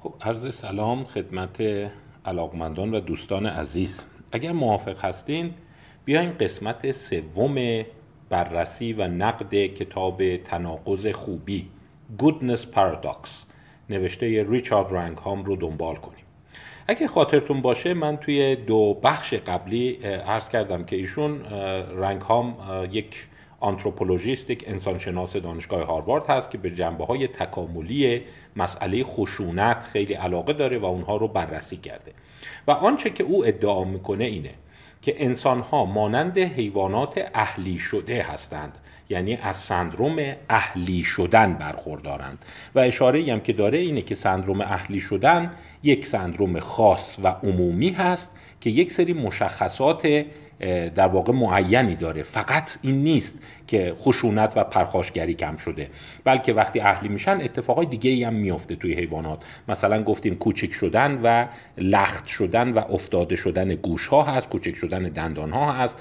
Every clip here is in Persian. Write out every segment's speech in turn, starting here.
خب عرض سلام خدمت علاقمندان و دوستان عزیز. اگر موافق هستین بیاین قسمت سوم بررسی و نقد کتاب تناقض خوبی Goodness Paradox نوشته ریچارد رنگ هام رو دنبال کنیم. اگه خاطرتون باشه من توی دو بخش قبلی عرض کردم که ایشون رنگ هام یک آنتروپولوژیست یک انسانشناس دانشگاه هاروارد هست که به جنبه های تکاملی مسئله خشونت خیلی علاقه داره و اونها رو بررسی کرده. و آنچه که او ادعا می‌کنه اینه که انسان ها مانند حیوانات اهلی شده هستند یعنی از سندروم اهلی شدن برخوردارند. و اشاره هم که داره اینه که سندروم اهلی شدن یک سندروم خاص و عمومی هست که یک سری مشخصات در واقع معینی داره. فقط این نیست که خشونت و پرخاشگری کم شده بلکه وقتی اهلی میشن اتفاقای دیگه ای هم میفته توی حیوانات. مثلا گفتیم کوچک شدن و لخت شدن و افتاده شدن گوش ها هست کوچک شدن دندان ها هست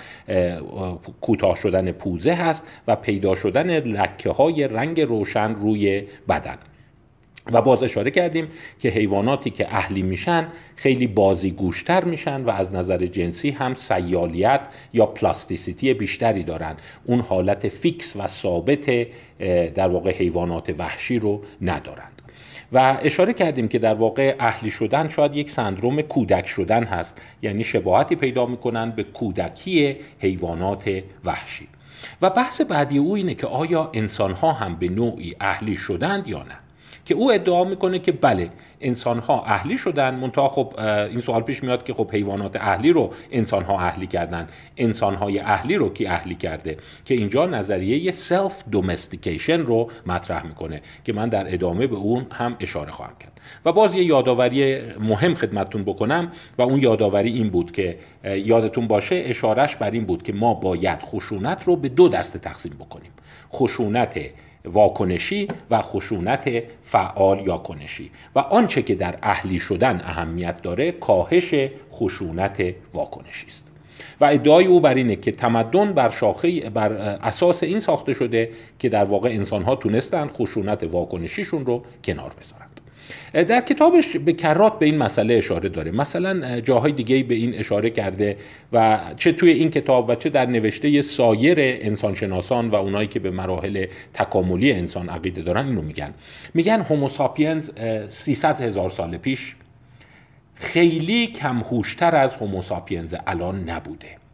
کوتاه شدن پوزه هست و پیدا شدن لکه های رنگ روشن روی بدن. و باز اشاره کردیم که حیواناتی که اهلی میشن خیلی بازی گوشتر میشن و از نظر جنسی هم سیالیت یا plasticity بیشتری دارن. اون حالت fix و ثابت در واقع حیوانات وحشی رو ندارند. و اشاره کردیم که در واقع اهلی شدن شاید یک سندروم کودک شدن هست. یعنی شباهتی پیدا می‌کنن به کودکی حیوانات وحشی. و بحث بعدی او اینه که آیا انسان ها هم به نوعی اهلی شدند یا نه. که او ادعا می‌کنه که بله انسان ها اهلی شدن. منتها خب این سوال پیش میاد که خب حیوانات اهلی رو انسان ها اهلی کردن. انسان های اهلی رو کی اهلی کرده؟ که اینجا نظریه سلف دومستیکیشن رو مطرح می‌کنه که من در ادامه به اون هم اشاره خواهم کرد. و باز یه یادآوری مهم خدمتتون بکنم و اون یادآوری این بود که یادتون باشه اشارش بر این بود که ما باید خشونت رو به دو دسته تقسیم بکنیم. خشونت واکنشی و خشونت فعال یا کنشی. و آنچه که در اهلی شدن اهمیت داره کاهش خشونت واکنشی است. و ادعای او بر اینه که تمدن بر شاخه بر اساس این ساخته شده که در واقع انسان ها تونستن خشونت واکنشیشون رو کنار بذارند در کتابش به کرات به این مسئله اشاره داره. مثلا جاهای دیگه به این اشاره کرده و چه توی این کتاب و چه در نوشته سایر انسانشناسان و اونایی که به مراحل تکاملی انسان عقیده دارن اینو میگن. میگن هوموساپینز 300 هزار سال پیش خیلی کمهوشتر از هوموساپینز الان نبوده.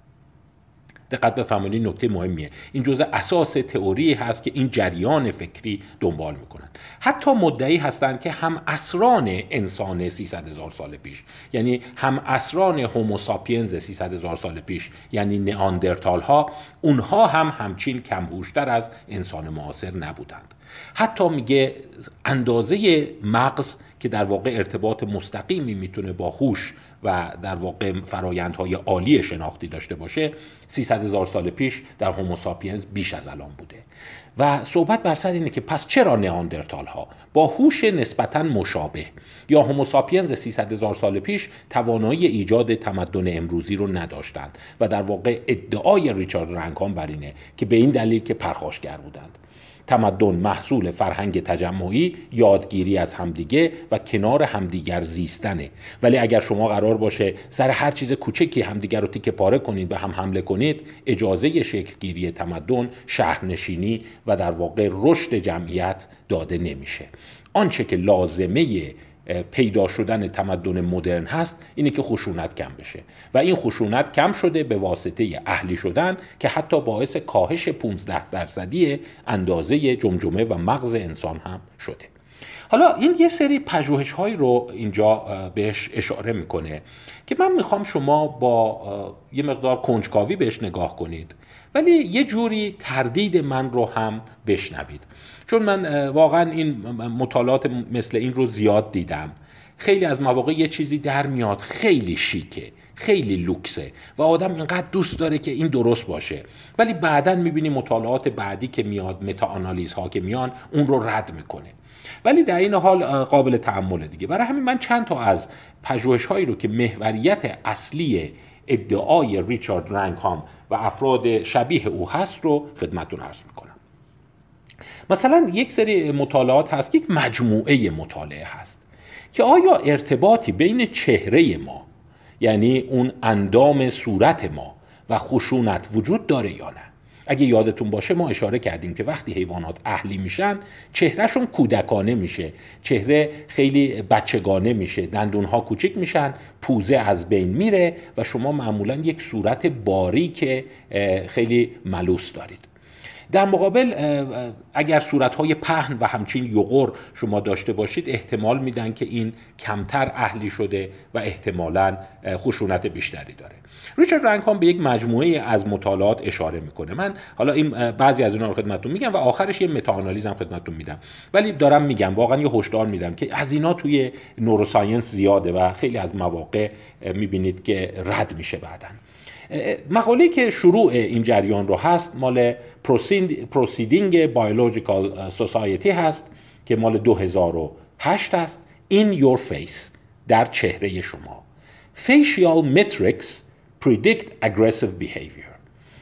دقت بفرمایید نکته مهمیه. این جزء اساس تئوری هست که این جریان فکری دنبال می‌کنن حتی مدعی هستند که هم اسران انسان 300 هزار سال پیش یعنی هم اسران هوموساپینز 300 هزار سال پیش یعنی نئاندرتال ها اونها هم همچین کمهوشتر از انسان معاصر نبودند. حتی میگه اندازه مغز که در واقع ارتباط مستقیمی می‌تونه با هوش و در واقع فرایندهای عالی شناختی داشته باشه 300 هزار سال پیش در هوموساپینز بیش از الان بوده. و صحبت بر سر اینه که پس چرا نئاندرتال ها با هوش نسبتا مشابه. یا هوموساپینز 300 هزار سال پیش توانایی ایجاد تمدن امروزی رو نداشتند و در واقع ادعای ریچارد رنگهام بر اینه که به این دلیل که پرخاشگر بودند. تمدن محصول فرهنگ تجمعی یادگیری از همدیگه و کنار همدیگر زیستنه. ولی اگر شما قرار باشه سر هر چیز کوچکی همدیگر رو تیکه پاره کنید و هم حمله کنید اجازه شکلگیری تمدن شهرنشینی و در واقع رشد جمعیت داده نمیشه. آنچه که لازمه پیدا شدن تمدن مدرن هست اینه که خشونت کم بشه. و این خشونت کم شده به واسطه اهلی شدن که حتی باعث کاهش 15 درصدی اندازه جمجمه و مغز انسان هم شده. حالا این یه سری پژوهش هایی رو اینجا بهش اشاره می‌کنه که من می‌خوام شما با یه مقدار کنجکاوی بهش نگاه کنید. ولی یه جوری تردید من رو هم بشنوید. چون من واقعا این مطالعات مثل این رو زیاد دیدم. خیلی از مواقع یه چیزی در میاد خیلی شیکه خیلی لوکسه و آدم اینقدر دوست داره که این درست باشه. ولی بعدا می‌بینی مطالعات بعدی که میاد متا ها که میان اون رو رد می‌کنه. ولی در این حال قابل تعمل دیگه. برای همین من چند تا از پژوهش هایی رو که محوریت اصلی ادعای ریچارد رنگهام و افراد شبیه او هست رو خدمتتون عرض می‌کنم. مثلا یک سری مطالعات هست که یک مجموعه مطالعه هست که آیا ارتباطی بین چهره ما یعنی اون اندام صورت ما و خشونت وجود داره یا نه؟ اگه یادتون باشه ما اشاره کردیم که وقتی حیوانات اهلی میشن چهرهشون کودکانه میشه. چهره خیلی بچگانه میشه. دندونها کوچک میشن پوزه از بین میره و شما معمولا یک صورت باریک خیلی ملوس دارید. در مقابل اگر صورتهای پهن و همچین یغور شما داشته باشید احتمال میدن که این کمتر اهلی شده و احتمالا خشونت بیشتری داره. ریچارد رنگهام به یک مجموعه از مطالعات اشاره می‌کنه. من حالا این بعضی از اونها رو خدمتتون میگم و آخرش یه meta-analysis هم خدمتتون میدم. ولی دارم میگم واقعا یه هشدار میدم که از اینا توی neuroscience زیاده و خیلی از مواقع می‌بینید که رد میشه بعدن مقاله که شروع این جریان رو هست مال Proceedings Biological Society هست که مال 2008 هست In Your Face در چهره شما. Facial Metrics Predict Aggressive Behavior.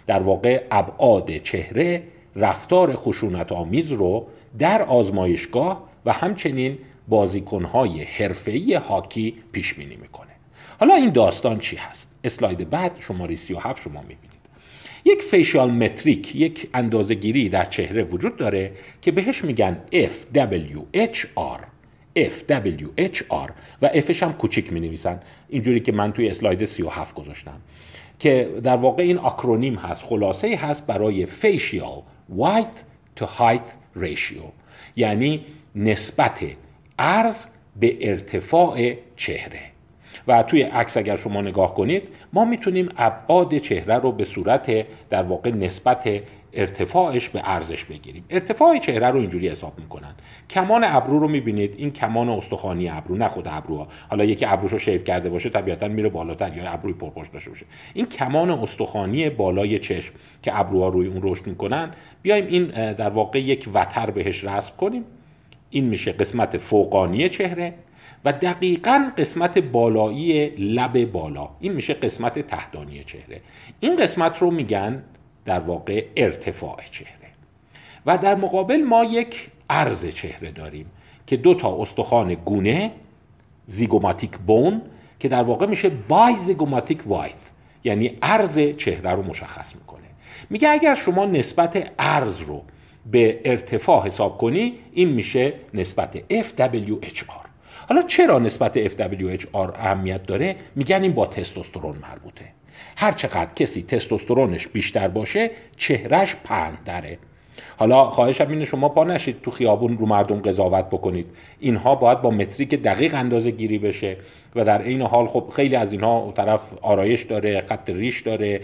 در واقع ابعاد چهره رفتار خشونت آمیز رو در آزمایشگاه و همچنین بازیکنهای حرفه‌ای هاکی پیش بینی می‌کنه. حالا این داستان چی هست؟ اسلاید بعد شماره 37 شما می‌بینید. یک فیشال متریک یک اندازه گیری در چهره وجود داره که بهش میگن FWHR FWHR و Fش هم کوچیک می نویسن اینجوری که من توی اسلاید 37 گذاشتم. که در واقع این آکرونیم هست. خلاصه هست برای Facial Width to Height Ratio. یعنی نسبت عرض به ارتفاع چهره. و توی عکس اگر شما نگاه کنید ما می‌تونیم ابعاد چهره رو به صورت در واقع نسبت ارتفاعش به ارزش بگیریم. ارتفاع چهره رو اینجوری حساب می‌کنن. کمان ابرو رو می‌بینید این کمان استخوانی ابرو نه خود ابروها. حالا یکی ابروشو شیف کرده باشه طبیعتا میره بالاتر یا ابروی پرپشت داشته باشه. این کمان استخوانی بالای چشم که ابروها روی اون رشد می‌کنن بیایم این در واقع یک وتر بهش رسم کنیم. این میشه قسمت فوقانی چهره. و دقیقا قسمت بالایی لب بالا. این میشه قسمت تحتانی چهره. این قسمت رو میگن در واقع ارتفاع چهره. و در مقابل ما یک عرض چهره داریم که دو تا استخوان گونه زیگوماتیک بون که در واقع میشه بای زیگوماتیک وایت یعنی عرض چهره رو مشخص می‌کنه. میگه اگر شما نسبت عرض رو به ارتفاع حساب کنی این میشه نسبت FWHR حالا چرا نسبت FWHR اهمیت داره؟ میگن این با تستوسترون مربوطه. هر چقدر کسی تستوسترونش بیشتر باشه چهرش داره حالا خواهشم اینه شما پا نشید تو خیابون رو مردم قضاوت بکنید. اینها باید با متریک دقیق اندازه گیری بشه و در این حال خب خیلی از اینها طرف آرایش داره خط ریش داره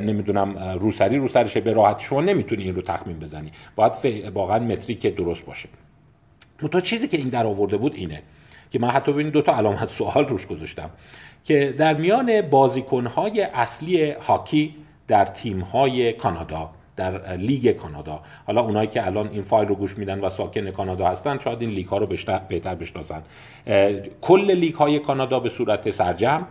نمی‌دونم روسری رو سرشه به راحتی شما نمی‌تونی این رو تخمین بزنی. باید واقعا متریک درست باشه. تو چیزی که این در آورده بود اینه. که من حتی ببینید دو تا علامت سوال روش گذاشتم که در میان بازیکنهای اصلی هاکی در تیمهای کانادا در لیگ کانادا حالا اونایی که الان این فایل رو گوش میدن و ساکن کانادا هستن شاید این لیگ ها رو بهتر بشناسن. کل لیگ های کانادا به صورت سرجمع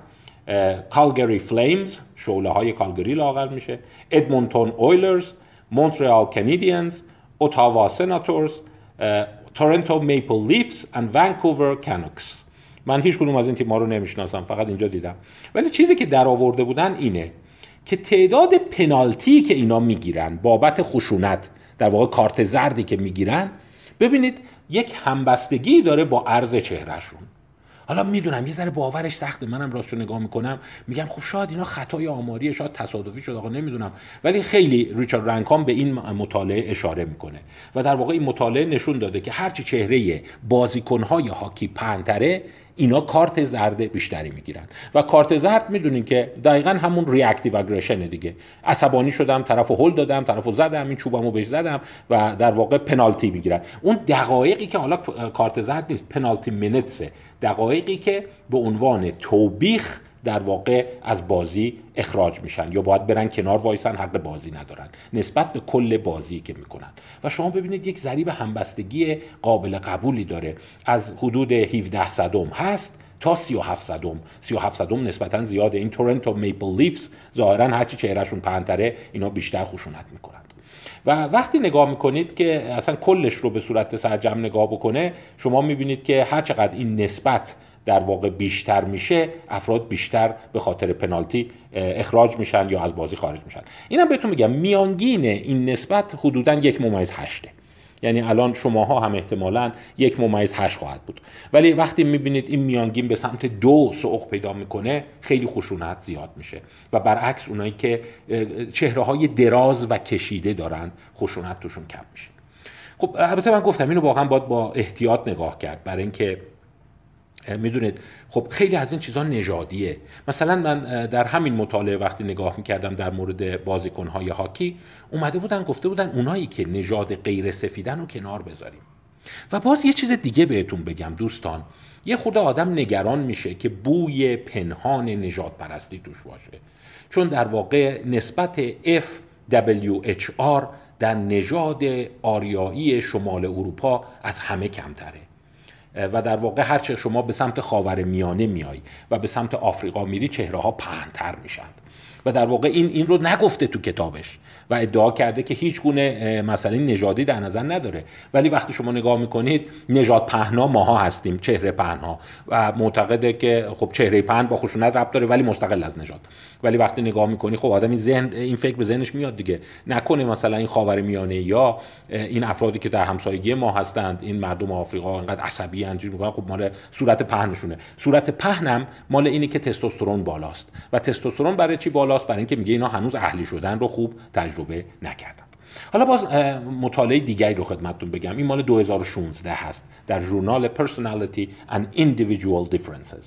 Calgary Flames شعله های کالگری لاغر میشه Edmonton Oilers Montreal Canadiens Ottawa Senators Toronto Maple Leafs و Vancouver Canucks من هیچ کدوم از این تیم‌ها رو نمی‌شناسم فقط اینجا دیدم. ولی چیزی که در آورده بودن اینه که تعداد پنالتی که اینا می‌گیرن بابت خشونت در واقع کارت زردی که می‌گیرن ببینید یک همبستگی داره با عرض چهرهشون. حالا می‌دونم یه ذره باورش سخته. منم راستشو نگاه می‌کنم. میگم خب شاید اینا خطای آماریه شاید تصادفی شد آقا نمی‌دونم. ولی خیلی ریچارد رنکام به این مطالعه اشاره می‌کنه و در واقع این مطالعه نشون داده که هرچی چهره بازیکنهای هاکی پنتره اینا کارت زرد بیشتری می‌گیرن. و کارت زرد می‌دونین که دقیقا همون ریاکتیو اگریشن دیگه. عصبانی شدم طرف هل دادم طرف زدم این چوبمو بهش زدم و در واقع پنالتی می‌گیرن. اون دقایقی که حالا کارت زرد نیست پنالتی مینتسه دقایقی که به عنوان توبیخ در واقع از بازی اخراج میشن یا باید برن کنار وایسن حق بازی ندارن. نسبت به کل بازی که می‌کنن. و شما ببینید یک ضریب همبستگی قابل قبولی داره. از حدود 17 صدم هست تا 37 صدم. 37 صدم نسبتا زیاده. این تورنتو میپل لیفز ظاهرا هرچی چهرهشون پهنتره اینا بیشتر خشونت می‌کنن. و وقتی نگاه می‌کنید که اصلا کلش رو به صورت سرجم نگاه بکنه شما می‌بینید که هر چقدر این نسبت در واقع بیشتر میشه افراد بیشتر به خاطر پنالتی اخراج میشن یا از بازی خارج میشن. اینم بهتون میگم میانگین این نسبت حدودا یک ممیز هشته. یعنی الان شماها هم احتمالا یک ممیز هشت خواهد بود. ولی وقتی می‌بینید این میانگین به سمت دو سوق پیدا می‌کنه خیلی خشونت زیاد میشه. و برعکس اونایی که چهره های دراز و کشیده دارند خشونت توشون کم میشه. خب البته من گفتم اینو واقعا باید با احتیاط نگاه کرد. برای اینکه می‌دونید. خب خیلی از این چیزها نژادیه. مثلا من در همین مطالعه وقتی نگاه می‌کردم در مورد بازیکنهای هاکی اومده بودن گفته بودن اونایی که نژاد غیر سفیدن رو کنار بذاریم. و باز یه چیز دیگه بهتون بگم دوستان. یه خود آدم نگران میشه که بوی پنهان نجات پرستی توش باشه. چون در واقع نسبت FWHR در نژاد آریایی شمال اروپا از همه کمتره. و در واقع هرچه شما به سمت خاور میانه میای و به سمت آفریقا میری چهره ها پهنتر میشن. و در واقع این این رو نگفته تو کتابش و ادعا کرده که هیچ گونه مسئله نژادی در نظر نداره. ولی وقتی شما نگاه می‌کنید نژاد پهنا ماها هستیم چهره پهنا. و معتقده که خب چهره پهن با خشونت ربط داره ولی مستقل از نژاد. ولی وقتی نگاه می‌کنی خب آدم این ذهن این فکر به ذهنش میاد دیگه. نکنه مثلا این خاور میانه یا این افرادی که در همسایگی ما هستند این مردم آفریقا انقدر عصبی انجام می‌کنن خب مال صورت پهنشونه. صورت پهنم مال اینه که تستوسترون بالاست. و تستوسترون برای چی بالاست برای اینکه میگه اینا هنوز اهلی شدن رو خوب تجربه نکردن. حالا باز مطالعه دیگری رو خدمتتون بگم. این مال 2016 هست در ژورنال Personality and Individual Differences.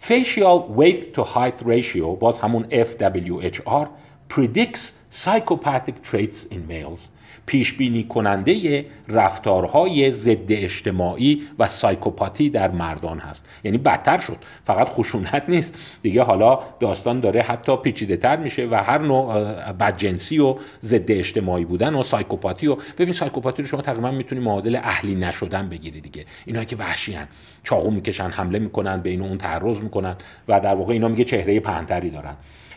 Facial Weight to Height Ratio باز همون FWHR predicts psychopathic traits in males پیش بینی کننده رفتارهای ضد اجتماعی و سایکوپاتی در مردان هست. یعنی بدتر شد. فقط خشونت نیست. دیگه حالا داستان داره حتی پیچیده تر میشه و هر نوع بدجنسی و ضد اجتماعی بودن و سایکوپاتی و ببین سایکوپاتی رو شما تقریبا می‌تونی معادل اهلی نشدن بگیری دیگه. اینایی که وحشی هن. چاقو می‌کشن حمله می‌کنن بین اون تعرض می‌کنن و در واقع اینا میگه چهره پهنتری دارن.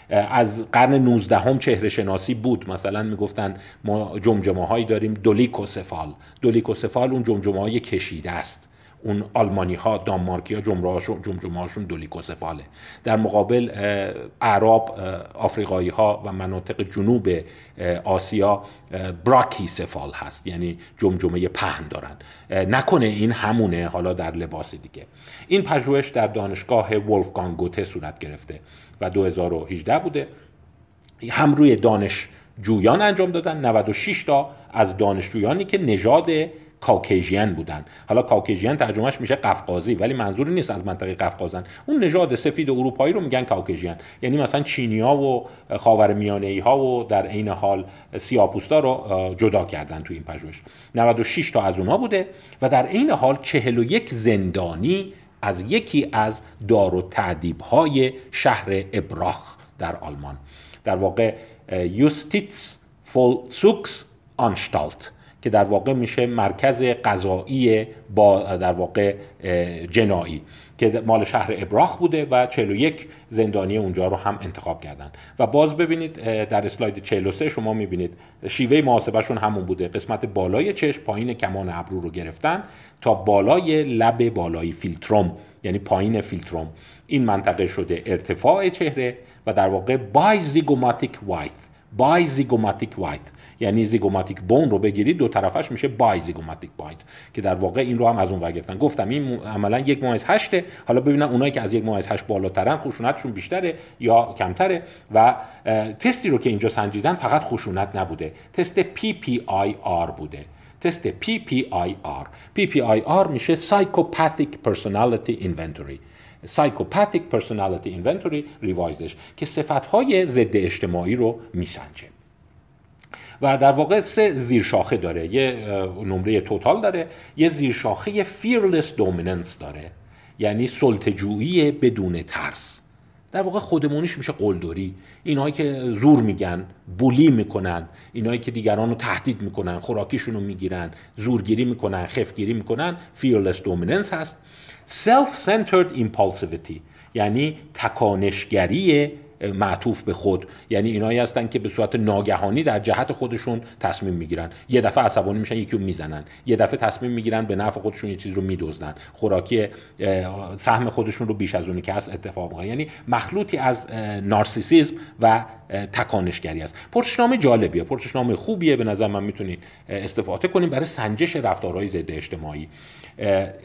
از قرن 19 هم چهره شناسی بود. مثلا می‌گفتن ما جمجمه هایی داریم دولیکوسفال. دولیکوسفال اون جمجمه های کشیده است. اون آلمانی ها دانمارکی ها جمجمه هاشون دولیکوسفاله. در مقابل اعراب آفریقایی ها و مناطق جنوب آسیا براکی سفال هست. یعنی جمجمه پهن دارن. نکنه این همونه حالا در لباس دیگه. این پژوهش در دانشگاه ولفگانگ گوته صورت گرفته. و 2018 بوده. هم روی دانشجویان انجام دادن. 96 تا از دانشجویانی که نژاد کاکیژین بودن. حالا کاکیژین ترجمهش میشه قفقازی ولی منظوری نیست از منطقه قفقازن. اون نژاد سفید اروپایی رو میگن کاکیژین. یعنی مثلا چینیا و خاورمیانه ها و در عین حال سیاپوستا رو جدا کردن تو این پژوهش. 96 تا از اونها بوده و در عین حال 41 زندانی از یکی از دار و تعدیب های شهر ابراخ در آلمان. در واقع یوستیتس فولسوکس آنشتالت که در واقع میشه مرکز قضایی با در واقع جنایی که مال شهر ابراخ بوده و 41 زندانی اونجا رو هم انتخاب کردن. و باز ببینید در اسلاید 43 شما می‌بینید شیوه محاسبهشون همون بوده. قسمت بالای چشم پایین کمان ابرو رو گرفتن تا بالای لب بالای philtrum یعنی پایین philtrum. این منطقه شده ارتفاع چهره و در واقع bizygomatic width. bizygomatic width یعنی zygomatic bone رو بگیرید دو طرفش میشه bizygomatic width که در واقع این رو هم از اون ور گرفتن. گفتم این عملا یک ممیز هشته. حالا ببینن اونایی که از یک ممیز هشت بالاترن خشونتشون بیشتره یا کمتره. و تستی رو که اینجا سنجیدن فقط خشونت نبوده. تست PPIR بوده. تست PPIR PPIR میشه Psychopathic Personality Inventory. Psychopathic Personality Inventory ریوایزش که صفتهای ضد اجتماعی رو میسنجه. و در واقع سه زیرشاخه داره. یه نمره توتال داره یه زیرشاخه fearless dominance داره یعنی سلطجویی بدون ترس. در واقع خودمونیش میشه قلدری. اینهایی که زور میگن بولی می‌کنن اینهایی که دیگران رو تهدید می‌کنن خوراکیشون رو می‌گیرن زورگیری می‌کنن خفگیری می‌کنن fearless dominance هست. Self-centered impulsivity یعنی تکانشگری معطوف به خود. یعنی اینایی هستن که به صورت ناگهانی در جهت خودشون تصمیم می‌گیرن. یه دفعه عصبانی میشن یکی رو می‌زنن. یه دفعه تصمیم می‌گیرن به نفع خودشون یه چیز رو میدزدن. خوراکی سهم خودشون رو بیش از اونی که هست اتفاق می‌کنه یعنی مخلوطی از نارسیسیزم و تکانشگری است. پرسشنامه جالبیه. پرسشنامه خوبیه به نظر من. می‌تونید استفاده کنیم برای سنجش رفتارهای ضد اجتماعی.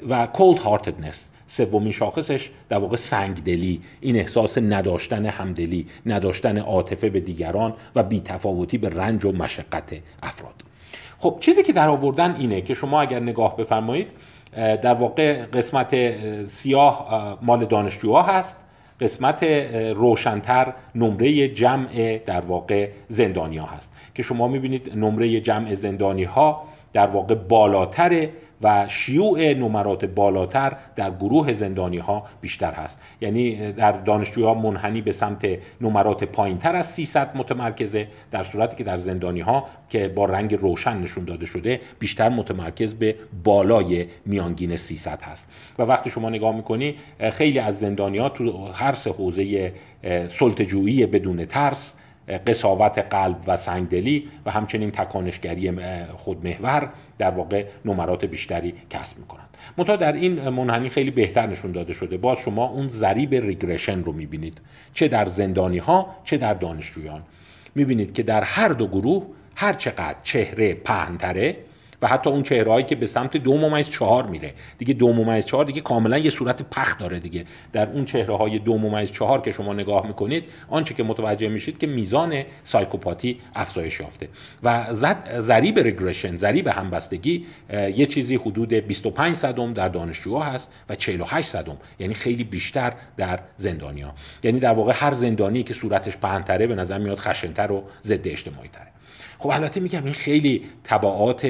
و cold heartedness سومین شاخصش در واقع سنگدلی. این احساس نداشتن همدلی نداشتن عاطفه به دیگران و بیتفاوتی به رنج و مشقت افراد. خب چیزی که در آوردن اینه که شما اگر نگاه بفرمایید در واقع قسمت سیاه مال دانشجوها هست. قسمت روشنتر نمره جمع در واقع زندانی ها هست. که شما می‌بینید نمره جمع زندانی ها در واقع بالاتره و شیوع نمرات بالاتر در گروه زندانی ها بیشتر هست. یعنی در دانشجوها منحنی به سمت نمرات پایین تر از 300 متمرکزه در صورتی که در زندانی ها که با رنگ روشن نشون داده شده بیشتر متمرکز به بالای میانگین 300 هست. و وقتی شما نگاه می‌کنی خیلی از زندانی ها تو هر سه حوزه سلطجویی بدون ترس قصاوت قلب و سنگدلی و همچنین تکانشگری خودمحور در واقع نمرات بیشتری کسب می‌کنند. منتها در این منحنی خیلی بهتر نشون داده شده. باز شما اون ضریب ریگرشن رو می‌بینید. چه در زندانی ها چه در دانشجویان. می‌بینید که در هر دو گروه هر چقدر چهره پهنتره و حتی اون چهرهایی که به سمت دو ممیز چهار میره. دیگه دو ممیز چهار دیگه کاملا یه صورت پخ داره دیگه. در اون چهره های دو ممیز چهار که شما نگاه می‌کنید آنچه که متوجه میشید که میزان سایکوپاتی افزایش یافته. و ضریب رگرشن ضریب همبستگی یه چیزی حدود 25 صدم در دانشجوها هست و 48 صدم. یعنی خیلی بیشتر در زندانیا یعنی در واقع هر زندانی که صورتش پهنتره به نظر میاد خشنتر و ضد اجتماعی تره خب البته میگم این خیلی تبعات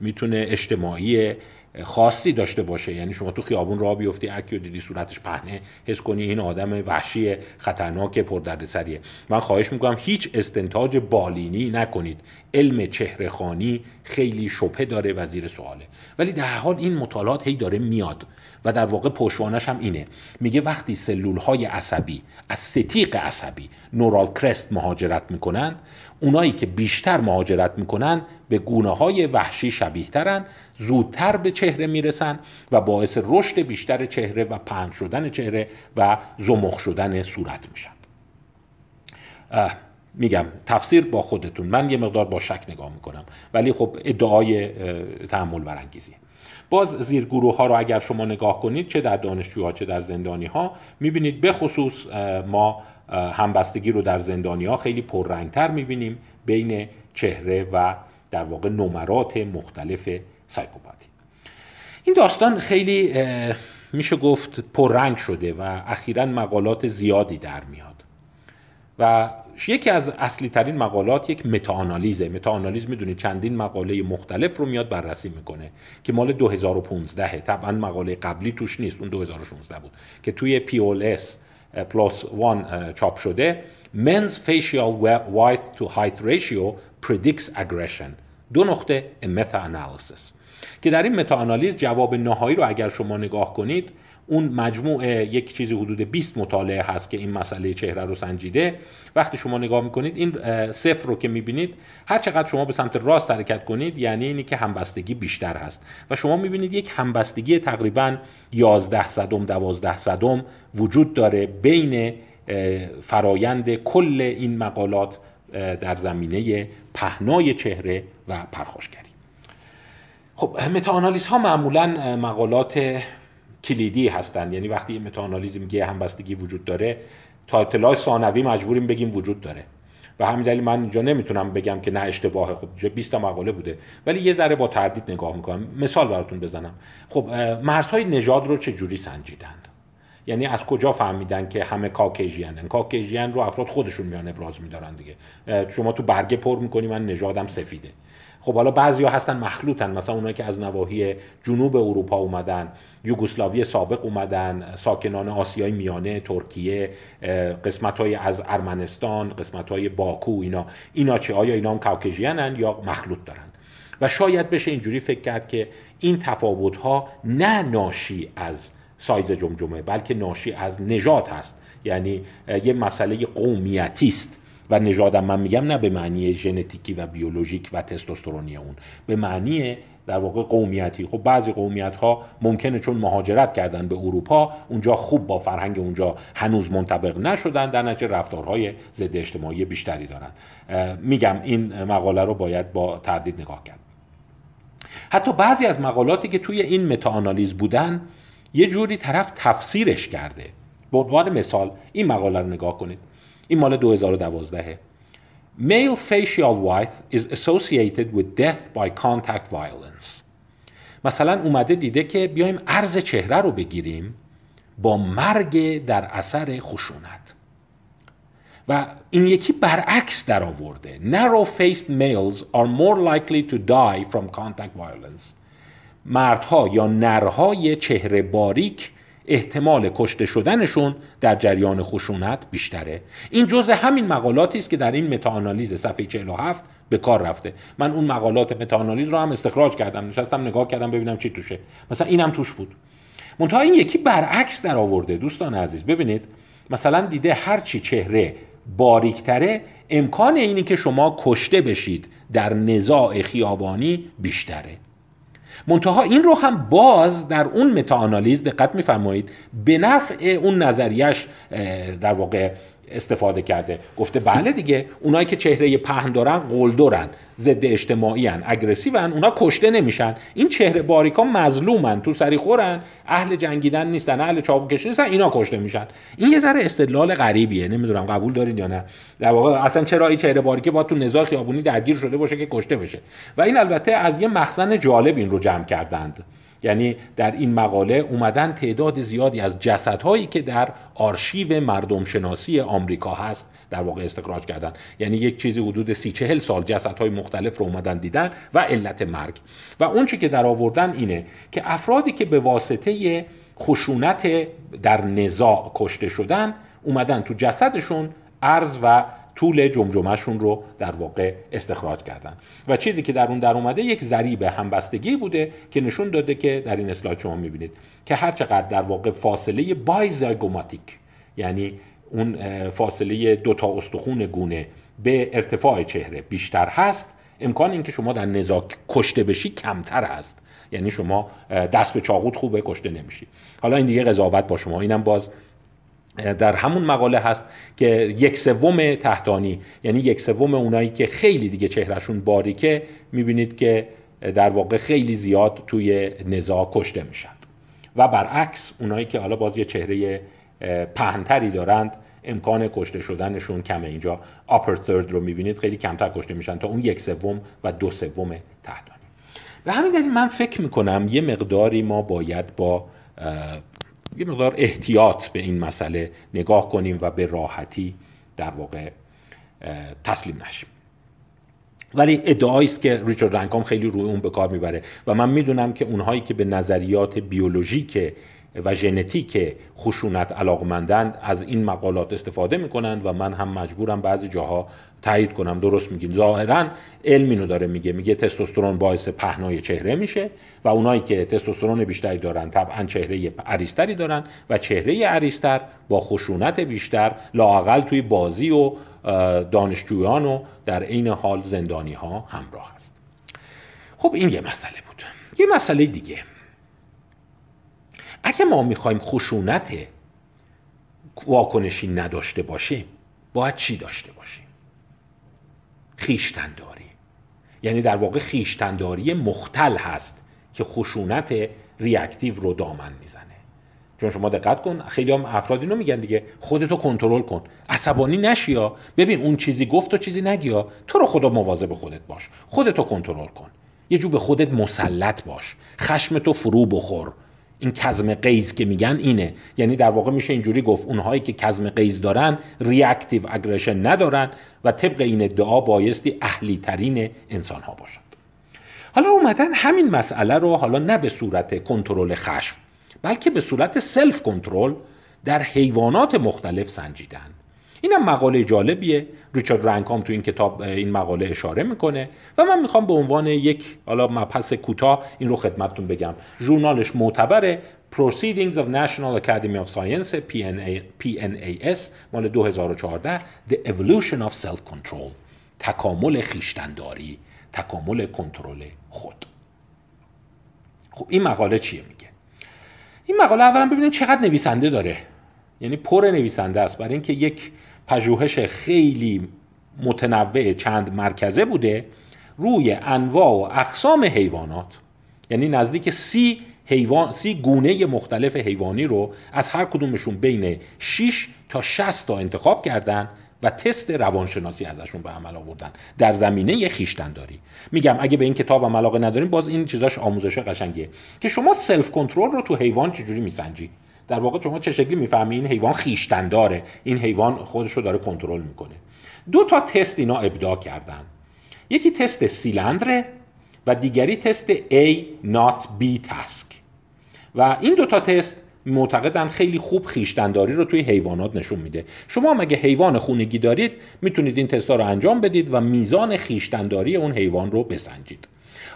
می‌تونه اجتماعی خاصی داشته باشه. یعنی شما تو خیابون راه بیفتی هر کیو دیدی صورتش پهنه حس کنی این آدم وحشی خطرناک پردردسریه. من خواهش می‌کنم هیچ استنتاج بالینی نکنید. علم چهرهخانی خیلی شبهه داره و زیر سواله. ولی در حال این مطالعات هی داره میاد. و در واقع پشوانش هم اینه. میگه وقتی سلول های عصبی از ستیق عصبی نورال کرست مهاجرت می‌کنند اونایی که بیشتر مهاجرت می‌کنن به گونه های وحشی شبیه ترن زودتر به چهره می‌رسن و باعث رشد بیشتر چهره و پهن شدن چهره و زمخ شدن صورت میشن. میگم تفسیر با خودتون. من یه مقدار با شک نگاه می‌کنم. ولی خب ادعای تحمل برانگیزیه باز زیر گروه ها رو اگر شما نگاه کنید چه در دانشجوها چه در زندانی ها می‌بینید به خصوص ما همبستگی رو در زندانی ها خیلی پررنگتر می‌بینیم بین چهره و در واقع نمرات مختلف سایکوپاتی. این داستان خیلی میشه گفت پررنگ شده و اخیرا مقالات زیادی در میاد. و یکی از اصلی ترین مقالات یک متاانالیزه. متاانالیز می‌دونید چندین مقاله مختلف رو میاد بررسی می‌کنه که مال 2015 طبعا مقاله قبلی توش نیست اون 2016 بود. که توی POLS پلاس وان چاپ شده Men's facial width to height ratio predicts aggression. دو نقطه meta analysis که در این متا آنالیز جواب نهایی رو اگر شما نگاه کنید اون مجموع یک چیزی حدود 20 مطالعه هست که این مسئله چهره رو سنجیده. وقتی شما نگاه می‌کنید این صفر رو که می‌بینید هر چقدر شما به سمت راست حرکت کنید یعنی اینی که همبستگی بیشتر هست. و شما می‌بینید یک همبستگی تقریبا 11 صدم 12 صدم وجود داره بین فرایند کل این مقالات در زمینه پهنای چهره و پرخاشگری. خب متاانالیز ها معمولا مقالات کلیدی هستند. یعنی وقتی متاانالیز میگه همبستگی وجود داره تا اطلاع ثانوی مجبوریم بگیم وجود داره. و همین دلیل من اینجا نمی‌تونم بگم که نه اشتباهه خب اینجا 20 تا مقاله بوده. ولی یه ذره با تردید نگاه می‌کنم. مثال براتون بزنم. خب مرزهای نژاد رو چه جوری سنجیدند؟ یعنی از کجا فهمیدن که همه کاکیژیانن؟ کاکیژیان رو افراد خودشون میان ابراز میدارن دیگه. شما تو برگه پر می‌کنی من نژادم سفیده. خب حالا بعضیا هستن مخلوطن مثلا اونایی که از نواحی جنوب اروپا اومدن یوگسلاوی سابق اومدن ساکنان آسیای میانه ترکیه قسمت های از ارمنستان قسمت های باکو اینا. اینا چه؟ آیا اینا هم کاکیژیانن یا مخلوط دارند و شاید بشه اینجوری فکر کرد که این تفاوت ها نه ناشی از سایز جمجمه بلکه ناشی از نژاد هست. یعنی یه مسئله قومیتی است و نژادم من میگم نه به معنی ژنتیکی و بیولوژیک و تستوسترونی اون. به معنی در واقع قومیتی. خب بعضی قومیت ها ممکنه چون مهاجرت کردن به اروپا اونجا خوب با فرهنگ اونجا هنوز منطبق نشدن در نتیجه رفتارهای ضد اجتماعی بیشتری دارن. میگم این مقاله رو باید با تردید نگاه کرد. حتی بعضی از مقالاتی که توی این متاانالیز بودن یه جوری طرف تفسیرش کرده. به عنوان مثال این مقاله رو نگاه کنید. این مال 2012 Male facial width is associated with death by contact violence. مثلا اومده دیده که بیایم عرض چهره رو بگیریم با مرگ در اثر خشونت و این یکی برعکس در آورده narrow faced males are more likely to die from contact violence مردها یا نرهای چهره باریک احتمال کشته شدنشون در جریان خشونت بیشتره. این جزء همین مقالاتی است که در این متاانالیز صفحه 47 به کار رفته. من اون مقالات متاانالیز رو هم استخراج کردم. نشستم نگاه کردم ببینم چی توشه. مثلا اینم توش بود. منتها این یکی برعکس در آورده. دوستان عزیز ببینید مثلا دیده هرچی چهره باریکتره امکان اینی که شما کشته بشید در نزاع خیابانی بیشتره. منتها این رو هم باز در اون متاانالیز دقت میفرمایید. به نفع اون نظریش در واقع استفاده کرده. گفته بله دیگه اونایی که چهره پهن دارن قلدرن ضد اجتماعی هن اگریسیون اونا کشته نمیشن. این چهره باریکا مظلومن تو سری خورن اهل جنگیدن نیستن اهل چاقو کشی نیستن اینا کشته میشن. این یه ذره استدلال غریبیه نمی‌دونم قبول دارین یا نه؟ در واقع اصلا چرا این چهره باریکه با تو نزاع خیابونی درگیر شده باشه که کشته بشه؟ و این البته از یه مخزن جالب این رو جمع کردند. یعنی در این مقاله اومدن تعداد زیادی از جسدهایی که در آرشیو مردم شناسی آمریکا هست در واقع استخراج کردن. یعنی یک چیزی حدود سی چهل سال جسدهای مختلف رو اومدن دیدن و علت مرگ. و اون چی که در آوردن اینه که افرادی که به واسطه خشونت در نزاع کشته شدن اومدن تو جسدشون ارز و طول جمجمهشون رو در واقع استخراج کردن. و چیزی که در اون در اومده یک ضریب همبستگی بوده که نشون داده که در این اسلاید شما می‌بینید که هر چقدر در واقع فاصله بایزایگوماتیک یعنی اون فاصله دو تا استخون گونه به ارتفاع چهره بیشتر هست امکان اینکه شما در نزاک کشته بشی کمتر هست. یعنی شما دست به چاقوت خوبه کشته نمیشی. حالا این دیگه قضاوت با شما اینم باز در همون مقاله هست که یک سوم تحتانی یعنی یک سوم اونایی که خیلی دیگه چهرهشون باریکه می‌بینید که در واقع خیلی زیاد توی نزاع کشته میشند و برعکس اونایی که حالا باز یه چهره پهنتری دارند امکان کشته شدنشون کمه. اینجا upper third رو می‌بینید خیلی کمتر کشته میشن تا اون یک سوم و دو سوم تحتانی. به همین دلیل من فکر می‌کنم یه مقداری ما باید با یه مقدار احتیاط به این مسئله نگاه کنیم و به راحتی در واقع تسلیم نشیم. ولی ادعایی است که ریچارد رنکام خیلی روی اون به کار می‌بره و من می‌دونم که اونهایی که به نظریات بیولوژیک و ژنتیک خشونت علاقمندند از این مقالات استفاده می‌کنند و من هم مجبورم بعضی جاها تایید کنم. درست میگین. ظاهرا علم اینو داره میگه. میگه تستوسترون باعث پهنای چهره میشه و اونایی که تستوسترون بیشتری دارن طبعا چهره عریستری دارن و چهره عریستر با خشونت بیشتر لاقل توی بازی و دانشجویان و در عین حال زندانی ها همراه هست خب این یه مسئله بود. یه مسئله دیگه. اگه ما می‌خوایم خشونت واکنشی نداشته باشیم باید چی داشته باشیم؟ خویشتنداری. یعنی در واقع خویشتنداری مختل هست که خشونت reactive رو دامن می‌زنه. چون شما دقت کن خیلی هم افراد اینو میگن دیگه خودتو کنترل کن. عصبانی نشیا ببین اون چیزی گفت و چیزی نگیا تو رو خدا مواظب خودت باش. خودتو کنترل کن. یه جو به خودت مسلط باش. خشمتو فرو بخور. این کظم غیظ که میگن اینه. یعنی در واقع میشه اینجوری گفت اونهایی که کظم غیظ دارن reactive aggression ندارن و طبق این ادعا بایستی اهلی ترین انسان ها باشند. حالا اومدن همین مسئله رو حالا نه به صورت کنترل خشم بلکه به صورت self control در حیوانات مختلف سنجیدن. اینم مقاله جالبیه. ریچارد رنگهام تو این کتاب این مقاله اشاره می‌کنه. و من می‌خوام به عنوان یک حالا مبحث کوتاه این رو خدمتتون بگم. ژورنالش معتبره Proceedings of National Academy of Science PNA, PNAS مال 2014 The Evolution of Self-Control تکامل خیشتنداری تکامل کنترل خود. خب این مقاله چیه میگه؟ این مقاله اولا ببینید چقدر نویسنده داره. یعنی پر نویسنده است. برای اینکه یک پژوهش خیلی متنوع چند مرکزه بوده روی انواع و اقسام حیوانات. یعنی نزدیک سی حیوان سی گونه مختلف حیوانی رو از هر کدومشون بین 6 تا 60 تا انتخاب کردن و تست روانشناسی ازشون به عمل آوردن در زمینه خویشتنداری. میگم اگه به این کتاب هم علاقه نداریم باز این چیزاش آموزش قشنگیه. که شما self control رو تو حیوان چجوری میسنجی؟ در واقع شما چه شکلی می‌فهمی؟ این حیوان خویشتنداره. این حیوان خودش رو داره کنترل می‌کنه. دو تا تست اینا ابداع کردن. یکی تست سیلندره و دیگری تست A not B task. و این دو تا تست معتقدن خیلی خوب خویشتنداری رو توی حیوانات نشون میده. شما اگه حیوان خونگی دارید می‌تونید این تستا رو انجام بدید و میزان خویشتنداری اون حیوان رو بسنجید.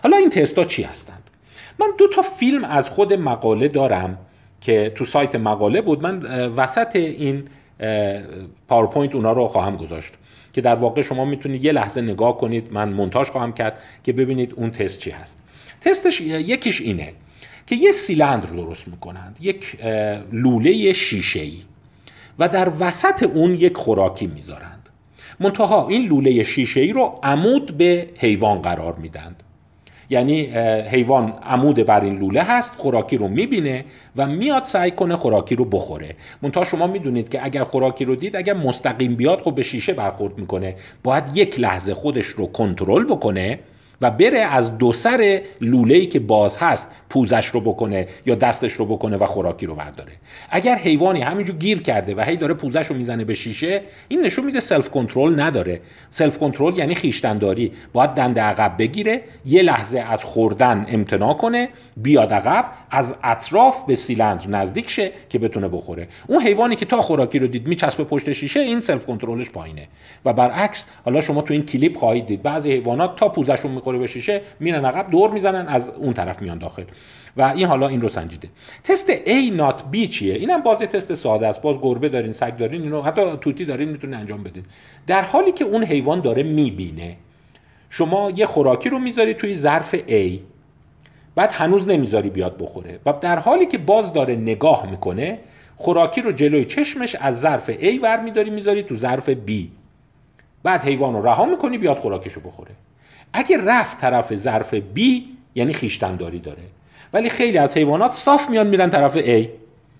حالا این تستا چی هستند؟ من دو تا فیلم از خود مقاله دارم که تو سایت مقاله بود من وسط این پاورپوینت اونا رو خواهم گذاشت که در واقع شما می‌تونید یه لحظه نگاه کنید من مونتاژ خواهم کرد که ببینید اون تست چی هست. تستش یکیش اینه که یه سیلندر درست می‌کنند یک لوله شیشه ای و در وسط اون یک خوراکی می‌ذارند. منتها این لوله شیشه ای رو عمود به حیوان قرار میدند یعنی حیوان عمود بر این لوله هست خوراکی رو می‌بینه و میاد سعی کنه خوراکی رو بخوره. منتها شما می‌دونید که اگر خوراکی رو دید اگر مستقیم بیاد خب به شیشه برخورد می‌کنه. باید یک لحظه خودش رو کنترل بکنه و بره از دو سر لوله که باز هست پوزش رو بکنه یا دستش رو بکنه و خوراکی رو ورداره. اگر حیوانی همینجور گیر کرده و هی داره پوزش رو می‌زنه به شیشه این نشون میده self control نداره. self control یعنی خویشتنداری. باید دنده عقب بگیره یه لحظه از خوردن امتناع کنه بیاد عقب از اطراف به سیلندر نزدیک شه که بتونه بخوره. اون حیوانی که تا خوراکی رو دید میچسبه پشت شیشه این self control ش پایینه. و برعکس حالا شما تو این کلیپ خواهید دید. بعضی حیوانات تا پوزشون می‌خوره به شیشه میرن عقب دور می‌زنن از اون طرف میان داخل. و این حالا این رو سنجیده. تست A نات B چیه؟ اینم باز تست ساده است. باز گربه دارین سگ دارین اینو حتی توتی دارین می‌تونین انجام بدین. در حالی که اون حیوان داره می‌بینه شما یه خوراکی رو می‌ذاری توی ظرف A بعد هنوز نمی‌ذاری بیاد بخوره. و در حالی که باز داره نگاه می‌کنه خوراکی رو جلوی چشمش از ظرف A ور میداری می‌ذاری تو ظرف B. بعد حیوان رو رها می‌کنی بیاد خوراکش بخوره. اگه رفت طرف ظرف B یعنی خیشتنداری داره. ولی خیلی از حیوانات صاف میان میرن طرف A.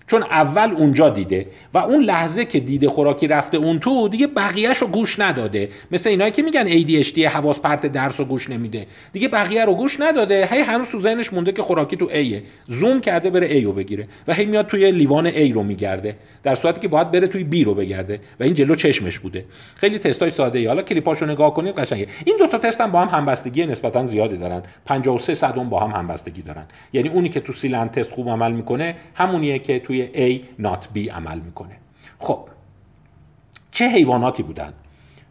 چون اول اونجا دیده و اون لحظه که دیده خوراکی رفته اون تو دیگه بقیهش رو گوش نداده. مثل اینایی که میگن ADHD حواس پرت درس رو گوش نمیده. دیگه بقیه رو گوش نداده. هی هنوز تو ذهنش مونده که خوراکی تو A زوم کرده بره A رو بگیره و هی میاد توی لیوان A رو میگرده. در صورتی که باید بره توی B رو بگرده و این جلو چشمش بوده. خیلی تستای ساده ای. حالا کلیپاشو نگاه کنید قشنگه. این دو تا تست هم با هم همبستگی نسبتا زیادی دارن. 53 صدم با هم همبستگی دارن. یعنی اونی که تو سیلند تست خوب عمل می‌کنه همونیه که توی A not B عمل می‌کنه. خب چه حیواناتی بودن؟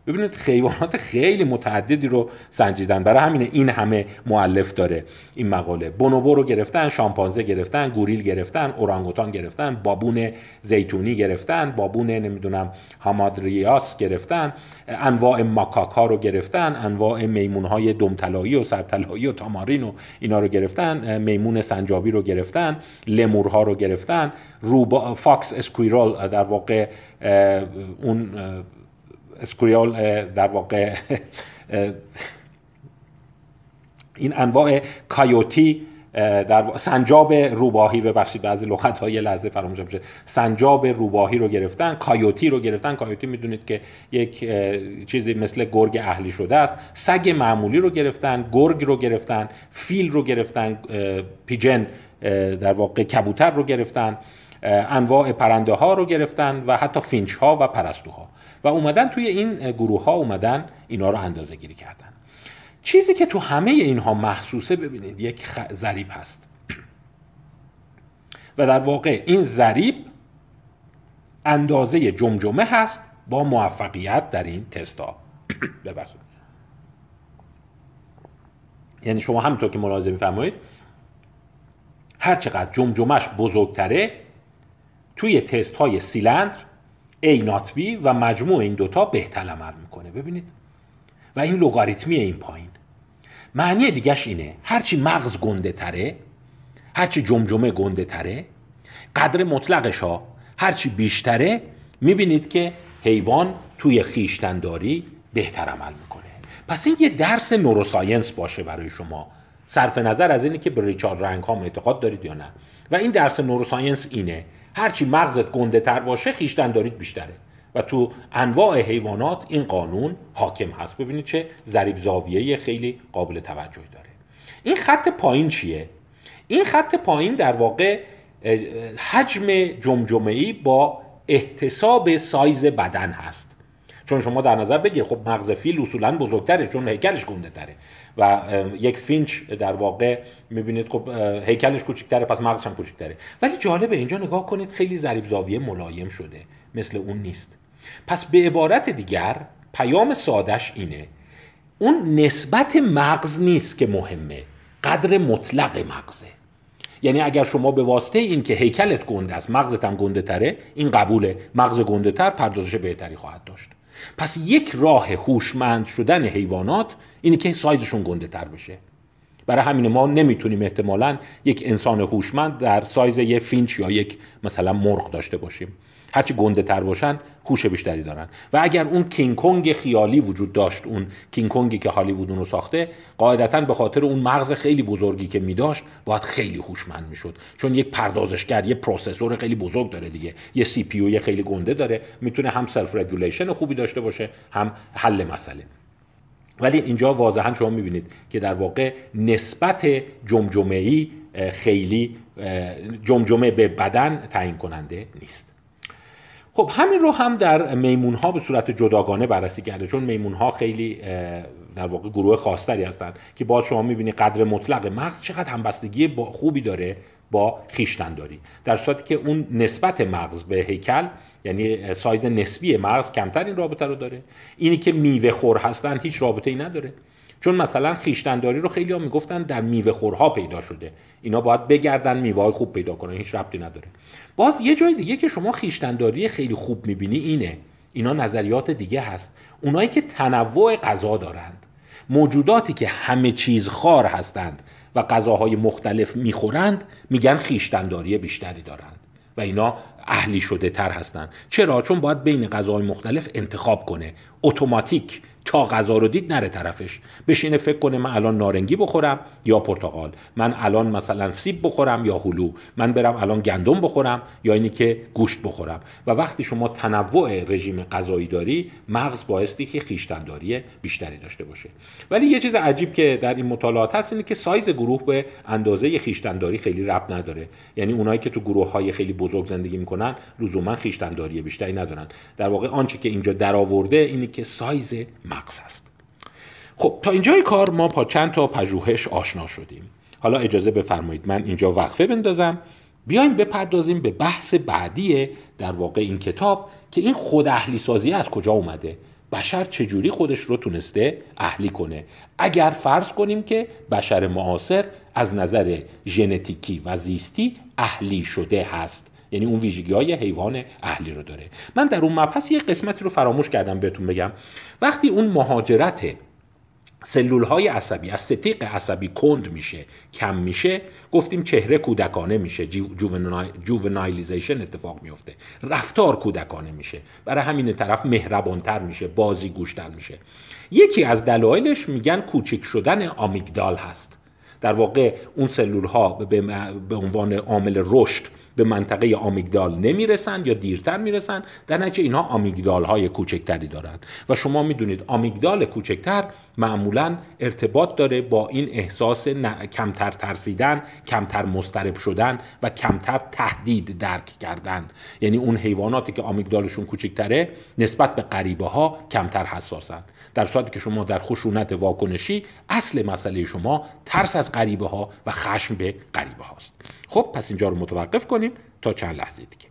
ببینید حیوانات خیلی متعددی رو سنجیدن. برای همین این همه معلف داره این مقاله. بونوبو رو گرفتن شامپانزه گرفتن گوریل گرفتن اورانگوتان گرفتن بابون زیتونی گرفتن بابون نمی‌دونم hamadryas گرفتن انواع ماکاک ها رو گرفتن انواع میمون های دمطلایی و سرطلایی و tamarin و اینا رو گرفتن میمون سنجابی رو گرفتن لمورها رو گرفتن روباه fox squirrel در واقع اون squirrel در واقع این انواع coyote در سنجاب روباهی ببخشید بعضی لغت ها یه لحظه فراموش میشه سنجاب روباهی رو گرفتن coyote رو گرفتن. coyote می‌دونید که یک چیزی مثل گرگ اهلی شده است. سگ معمولی رو گرفتن گرگ رو گرفتن فیل رو گرفتن pigeon در واقع کبوتر رو گرفتن. انواع پرنده ها رو گرفتن و حتی finch ها و پرستوها. و اومدن توی این گروه ها اومدن اینا رو اندازه گیری کردن. چیزی که تو همه اینها محسوسه ببینید یک خ... ضریب هست. و در واقع این ضریب اندازه جمجمه هست با موفقیت در این تست ها ببخشید. یعنی شما همینطور که ملاحظه میفرمایید هر چقدر جمجمش بزرگتره توی تست های سیلندر A نات B و مجموع این دوتا بهتر عمل می‌کنه. ببینید. و این لوگاریتمی این پایین. معنی دیگهش اینه. هرچی مغز گنده تره هرچی جمجمه گنده تره قدر مطلقش ها هرچی بیشتره می‌بینید که حیوان توی خیشتنداری بهتر عمل می‌کنه. پس این یه درس نوروساینس باشه برای شما. صرف نظر از اینه که به ریچارد رنگ ها اعتقاد دارید یا نه. و این درس نوروساینس اینه. هرچی مغزت گنده تر باشه خیشتن دارید بیشتره. و تو انواع حیوانات این قانون حاکم هست. ببینید چه ضریب زاویه خیلی قابل توجه داره. این خط پایین چیه؟ این خط پایین در واقع حجم جمجمه با احتساب سایز بدن هست. چون شما در نظر بگیر خب مغز فیل اصولا بزرگتره چون هیکلش گنده تره و یک finch در واقع می‌بینید خب هیکلش کوچکتره پس مغزش هم کوچکتره ولی جالبه اینجا نگاه کنید خیلی ضریب زاویه ملایم شده. مثل اون نیست. پس به عبارت دیگر پیام سادش اینه اون نسبت مغز نیست که مهمه قدر مطلق مغزه. یعنی اگر شما به واسطه این که هیکلت گنده است مغزت هم گنده تره این قبوله. مغز گنده تر پردازش بهتری خواهد داشت. پس یک راه هوشمند شدن حیوانات اینه که سایزشون گنده تر بشه. برای همین ما نمی‌تونیم احتمالا یک انسان هوشمند در سایز یه finch یا یک مثلا مرغ داشته باشیم. هرچی گنده تر باشن هوش بیشتری دارن. و اگر اون کینگ کنگ خیالی وجود داشت اون کینگ کنگی که هالیوود اونو ساخته قاعدتا به خاطر اون مغز خیلی بزرگی که می داشت باید خیلی هوشمند می‌شد. چون یک پردازشگر یه processor خیلی بزرگ داره دیگه. یه CPU خیلی گنده داره. می‌تونه هم self-regulation خوبی داشته باشه هم حل مسئله. ولی اینجا واضحا شما می‌بینید که در واقع نسبت جمجمه خیلی جمجمه به بدن تعیین کننده نیست. خب همین رو هم در میمون ها به صورت جداگانه بررسی کرده چون میمون ها خیلی در واقع گروه خاصتری هستند که باز شما می‌بینید قدر مطلق مغز چقدر همبستگی خوبی داره با خیشتنداری. در صورتی که اون نسبت مغز به هیکل یعنی سایز نسبی مغز کمتر این رابطه رو داره. اینی که میوه خور هستن هیچ رابطه ای نداره. چون مثلا خیشتنداری رو خیلی ها می‌گفتن در میوه خورها پیدا شده. اینا باید بگردن میوه خوب پیدا کنن هیچ ربطی نداره. باز یه جای دیگه که شما خیشتنداری خیلی خوب می‌بینی اینه. اینا نظریات دیگه هست. اونایی که تنوع غذا دارند موجوداتی که همه چیز خار هستند و غذاهای مختلف می‌خورند میگن خیشتنداری بیشتری دارند و اینا اهلی شده تر هستند. چرا؟ چون باید بین غذاهای مختلف انتخاب کنه. اتوماتیک تا غذا رو دید نره طرفش. بشینه فکر کنه من الان نارنگی بخورم یا پرتقال. من الان مثلا سیب بخورم یا هلو. من برم الان گندم بخورم یا اینی که گوشت بخورم. و وقتی شما تنوع رژیم غذایی داری مغز بایستی که خیشتنداری بیشتری داشته باشه. ولی یه چیز عجیب که در این مطالعات هست اینه که سایز گروه به اندازه خیشتنداری خیلی ربط نداره. یعنی اونایی که تو گروه های خیلی بزرگ زندگی می‌کنن لزوما خیشتنداری بیشتری ندارن. در واقع آنچه که اینجا درآورده اینه که سایز مغز. است. خب تا اینجای کار ما با چند تا پژوهش آشنا شدیم. حالا اجازه بفرمایید من اینجا وقفه بندازم. بیایم بپردازیم به بحث بعدی در واقع این کتاب که این خود اهلی سازی از کجا اومده؟ بشر چجوری خودش رو تونسته اهلی کنه؟ اگر فرض کنیم که بشر معاصر از نظر ژنتیکی و زیستی اهلی شده هست. یعنی اون ویژگی های حیوان اهلی رو داره. من در اون مبحث یه قسمتی رو فراموش کردم بهتون بگم. وقتی اون مهاجرت سلول های عصبی از ستیق عصبی کند میشه کم میشه گفتیم چهره کودکانه میشه جوونایلیزیشن اتفاق میفته. رفتار کودکانه میشه. برای همین طرف مهربانتر میشه بازی گوشتر میشه. یکی از دلایلش میگن کوچک شدن آمیگدال هست. در واقع اون سلول ها به عنوان عامل رشد به منطقه آمیگدال نمی‌رسن یا دیرتر می‌رسن؟ در نتیجه اینها آمیگدال های کوچکتری دارند و شما می‌دونید آمیگدال کوچکتر معمولا ارتباط داره با این احساس کمتر ترسیدن کمتر مسترب شدن و کمتر تهدید درک کردن. یعنی اون حیواناتی که آمیگدالشون کوچکتره نسبت به غریبه ها کمتر حساسن. در صورتی که شما در خشونت واکنشی اصل مسئله شما ترس از غریبه ها و خشم به غریبه هاست خب پس اینجا رو متوقف کنیم تا چند لحظه دیگه.